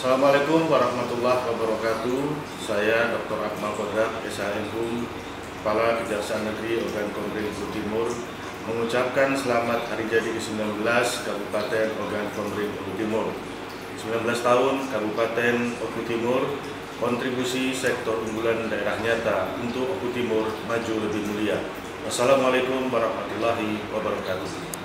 Assalamualaikum warahmatullahi wabarakatuh. Saya Dr. Akmal Kodrat, SHM Kepala Kejaksaan Negeri Organ Komering Bulu Timur, mengucapkan selamat hari jadi ke-19 Kabupaten Organ Komering Bulu Timur. 19 tahun Kabupaten Oku Timur, kontribusi sektor unggulan daerah nyata untuk Oku Timur maju lebih mulia. Wassalamualaikum warahmatullahi wabarakatuh.